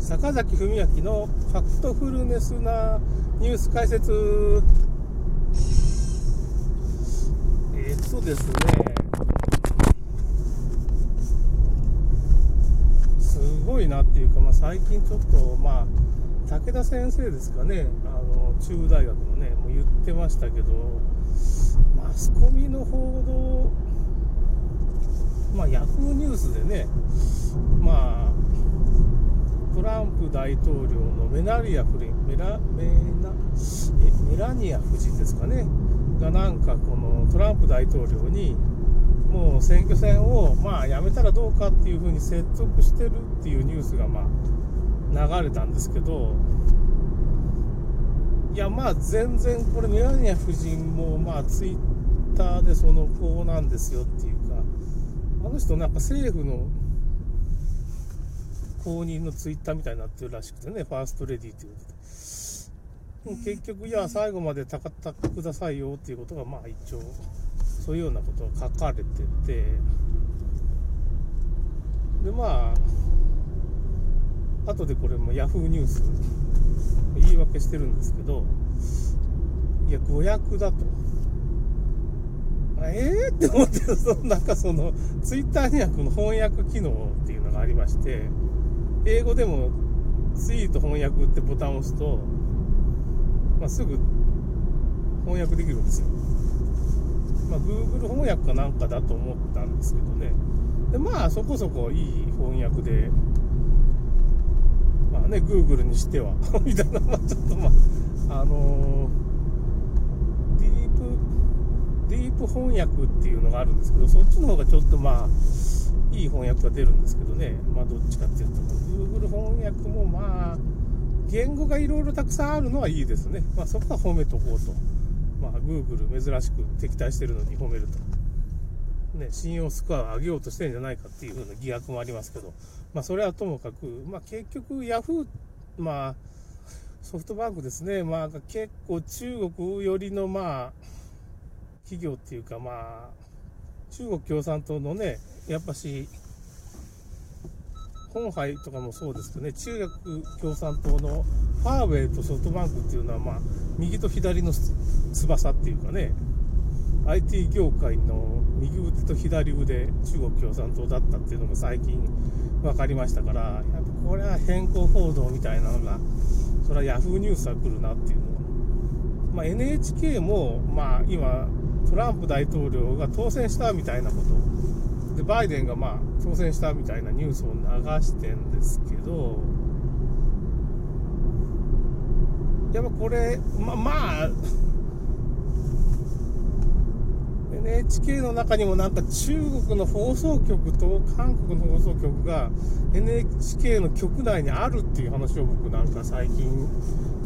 坂崎文明のファクトフルネスなニュース解説。えっとですね。すごいなっていうか、まあ、最近ちょっとまあ武田先生ですかね。あの中大学のねもう言ってましたけどマスコミの報道まあヤフーニュースでねまあトランプ大統領のメナリア夫人メラメナえメラニア夫人ですかね。がなんかこのトランプ大統領にもう選挙戦をまあやめたらどうかっていうふうに説得してるっていうニュースがまあ流れたんですけどいやまあ全然これメラニア夫人もまあツイッターでそのこうなんですよっていうかあの人なんか政府の公認のツイッターみたいになってるらしくてね、ファーストレディということで。も結局、いや、最後までたかったくださいよっていうことが、まあ一応、そういうようなことが書かれてて、で、まあ、後でこれも Yahoo ニュース、言い訳してるんですけど、いや、誤訳だと。えー？って思ってそのなんかそのツイッターにはこの翻訳機能っていうのがありまして英語でもツイート翻訳ってボタンを押すと、まあ、すぐ翻訳できるんですよ。まあ、Google 翻訳かなんかだと思ったんですけどね。で、まあ、そこそこいい翻訳で、まあね、Google にしては みたいな、まあ、ちょっとまあ、あのー、ディープ、ディープ翻訳っていうのがあるんですけど、そっちの方がちょっとまあ、いい翻訳が出るんですけどね、まあ、どっちかっていうと、Google 翻訳もまあ、言語がいろいろたくさんあるのはいいですね。まあ、そこは褒めとこうと。まあ、Google 珍しく敵対してるのに褒めると。ね、信用スコアを上げようとしてるんじゃないかっていうふうな疑惑もありますけど、まあ、それはともかく、まあ、結局 Yahoo、まあ、ソフトバンクですね、まあ、結構中国寄りの、まあ、企業っていうか、まあ、中国共産党のね、やっぱし、本杯とかもそうですけどね、中国共産党のファーウェイとソフトバンクっていうのは、まあ、右と左の翼っていうかね、IT 業界の右腕と左腕、中国共産党だったっていうのが最近分かりましたから、やっぱこれは変更報道みたいなのが、それは Yahoo ニュースは来るなっていうのはまあ、NHK も、まあ、今、トランプ大統領が当選したみたいなこと。でバイデンがまあ当選したみたいなニュースを流してんですけど。やっぱこれままあ NHK の中にもなんか中国の放送局と韓国の放送局が NHK の局内にあるっていう話を僕なんか最近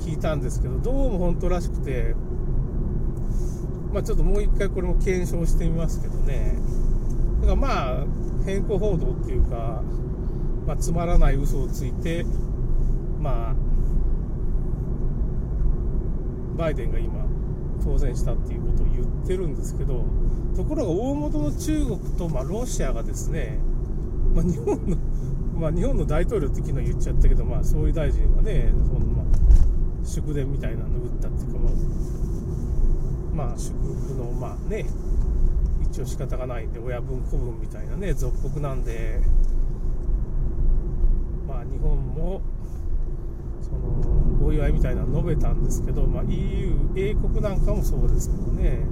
聞いたんですけどどうも本当らしくてまあ、ちょっともう一回これも検証してみますけどね。だからまあ、変更報道っていうか、まあ、つまらない嘘をついて、まあ、バイデンが今、当選したっていうことを言ってるんですけど、ところが大元の中国と、ま、ロシアがですね、まあ、日本の、ま、日本の大統領って昨日言っちゃったけど、まあ、総理大臣はね、そのま、祝電みたいなの打ったっていうか、まあまあ、祝福の、まあね、一応仕方がないんで、親分子分みたいなね、属国なんで、まあ、日本も、その、お祝いみたいなの述べたんですけど、まあ、EU、英国なんかもそうですけどね、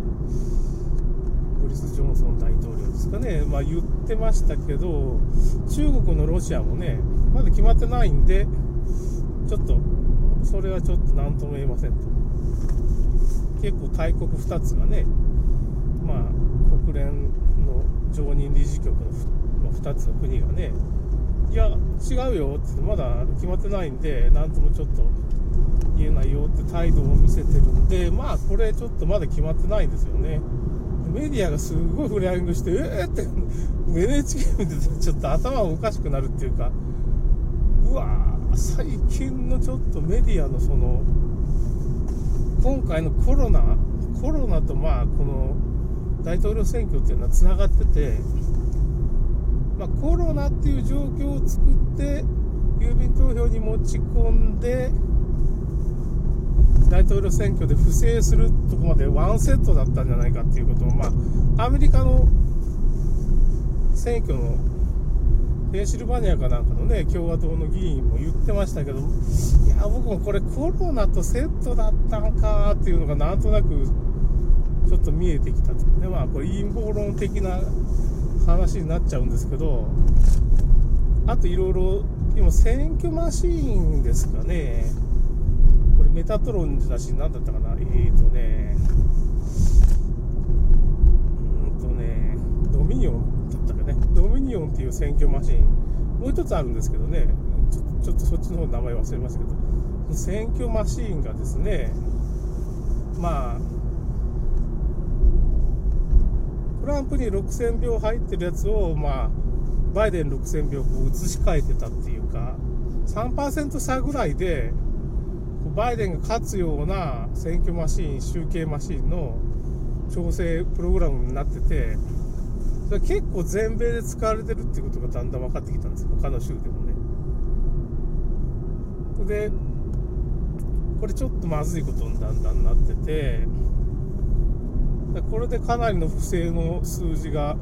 ボリス・ジョンソン大統領ですかね、まあ、言ってましたけど、中国のロシアもね、まだ決まってないんで、ちょっと、それはちょっと何とも言えませんと。結構大国2つがね、まあ、国連の常任理事局の2つの国がね、いや、違うよってまだ決まってないんで、なんともちょっと言えないよって態度を見せてるんで、まあ、これちょっとまだ決まってないんですよね。メディアがすごいフライングして、えー、って、NHK 見てちょっと頭おかしくなるっていうか、うわー、最近のちょっとメディアのその、今回のコロナ、コロナとまあこの大統領選挙っていうのはつながってて、まあ、コロナっていう状況を作って、郵便投票に持ち込んで大統領選挙で不正するとこまでワンセットだったんじゃないかっていうことを、まあ、アメリカの選挙のペンシルバニアかなんかのね共和党の議員も言ってましたけどいや僕もこれコロナとセットだったんかっていうのがなんとなくちょっと見えてきたと。でまあこれ陰謀論的な話になっちゃうんですけどあといろいろ今選挙マシーンですかね。これメタトロンだし何だったかな。えーとね。うんとね。ドミニオンだったかね。ドミニオンっていう選挙マシーン。もう一つあるんですけどね。ちょちょっとそっちの方の名前忘れましたけど。選挙マシーンがですねまあトランプに6000票入ってるやつを、まあ、バイデン6000票こう移し替えてたっていうか、3%差ぐらいで、バイデンが勝つような選挙マシーン、集計マシーンの調整プログラムになってて、それ結構全米で使われてるっていうことがだんだん分かってきたんです他の州でもね。で、これちょっとまずいことにだんだんなってて、これでかなりの不正の数字が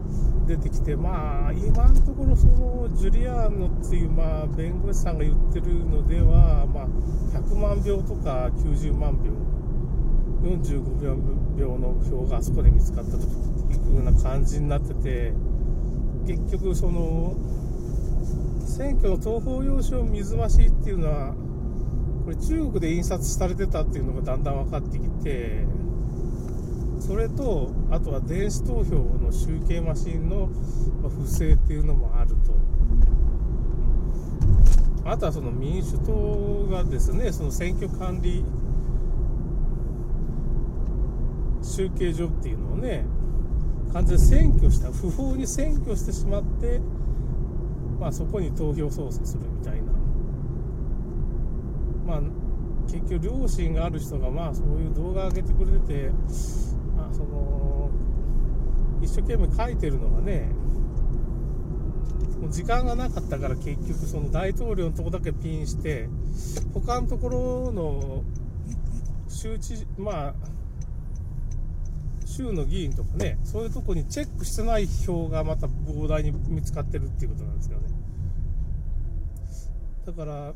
出てきて、まあ、今のところ、そのジュリアーノっていう、まあ、弁護士さんが言ってるのでは、まあ、100万票とか90万票、45秒の票があそこで見つかったという風な感じになってて、結局、その、選挙の投票用紙を水増しっていうのは、これ中国で印刷されてたっていうのがだんだん分かってきて、それとあとは電子投票の集計マシンの不正っていうのもあると。あとはその民主党がですねその選挙管理集計所っていうのをね完全に選挙した不法に選挙してしまって、まあ、そこに投票操作するみたいな。まあ結局両親がある人がまあそういう動画上げてくれててその一生懸命書いてるのがねもう時間がなかったから結局その大統領のとこだけピンして他のところの周知まあ州の議員とかねそういうとこにチェックしてない票がまた膨大に見つかってるっていうことなんですよね。だから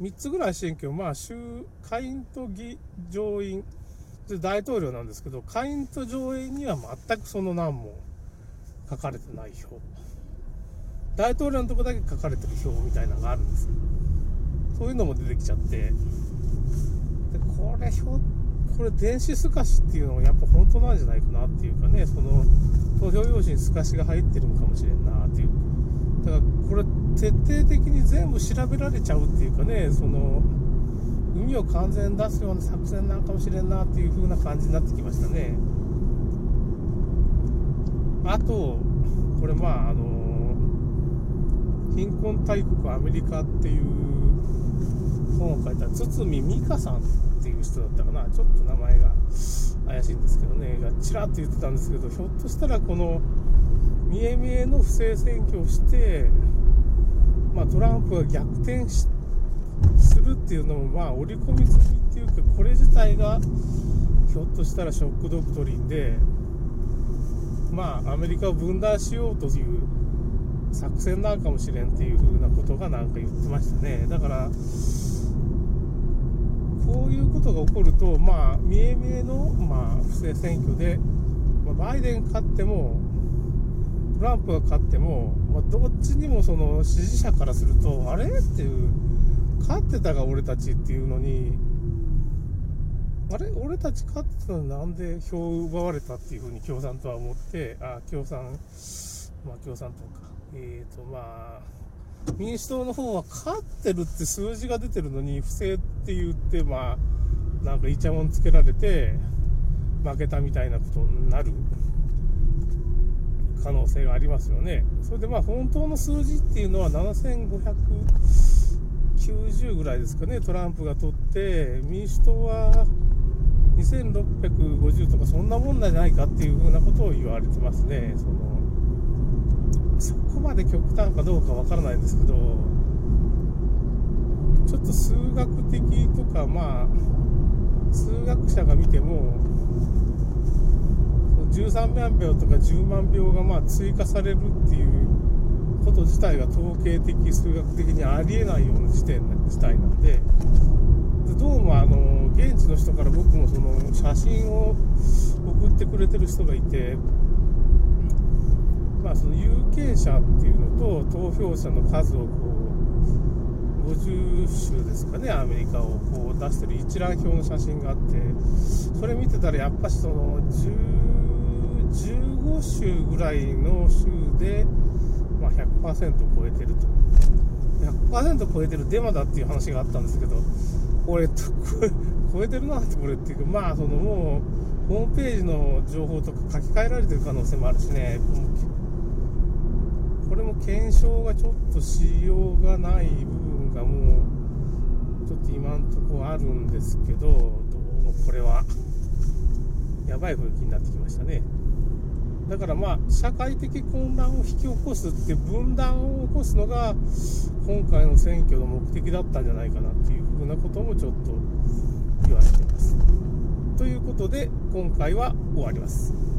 3つぐらい選挙まあ州下院と議上院で大統領なんですけど、下院と上院には全くその難も書かれてない表。大統領のとこだけ書かれてる表みたいなのがあるんです。そういうのも出てきちゃって、でこれ表、これ電子透かしっていうのはやっぱ本当なんじゃないかなっていうかね、その投票用紙に透かしが入ってるのかもしれんなっていう。だからこれ徹底的に全部調べられちゃうっていうかね、その、海を完全に出すような作戦なんかもしれんなっていう風な感じになってきましたね。あと、これまあ、あの、貧困大国アメリカっていう本を書いた堤美香さんっていう人だったかな。ちょっと名前が怪しいんですけどね、がちらっと言ってたんですけど、ひょっとしたらこの、見え見えの不正選挙をして、まあ、トランプが逆転して、るっていうのもまあ織り込み済みっていうかこれ自体がひょっとしたらショックドクトリンでまあアメリカを分断しようという作戦なんかもしれんっていう風なことがなんか言ってましたね。だからこういうことが起こるとまあ見え見えの、まあ、不正選挙で、ま、バイデン勝ってもトランプが勝っても、まあ、どっちにもその支持者からするとあれ？っていう勝ってたが俺たちっていうのにあれ？俺たち勝ってたのになんで票を奪われたっていうふうに共産党は思ってあ共産まあ共産党か。えーとまあ民主党の方は勝ってるって数字が出てるのに不正って言ってまあなんかイチャモンつけられて負けたみたいなことになる。可能性がありますよね。それでまあ本当の数字っていうのは7500 90ぐらいですかね、トランプが取って、民主党は2650とか、そんなもんじゃないかっていうふうなことを言われてますね。そのそこまで極端かどうかわからないですけど、ちょっと数学的とかまあ数学者が見ても13万秒とか10万秒がまあ追加されるっていうこと自体が統計的数学的にありえないような時点事態なんでどうもあの現地の人から僕もその写真を送ってくれてる人がいてまあその有権者っていうのと投票者の数をこう50州ですかねアメリカをこう出してる一覧表の写真があってそれ見てたらやっぱしその15州ぐらいの州で、100%超えてると。100%超えてるデマだっていう話があったんですけど俺超えてるなってこれっていうかまあそのもうホームページの情報とか書き換えられてる可能性もあるしね。これも検証がちょっとしようがない部分がもうちょっと今んとこあるんですけどどうもこれはやばい雰囲気になってきましたね。だからまあ社会的混乱を引き起こすって分断を起こすのが今回の選挙の目的だったんじゃないかなっていうふうなこともちょっと言われています。ということで今回は終わります。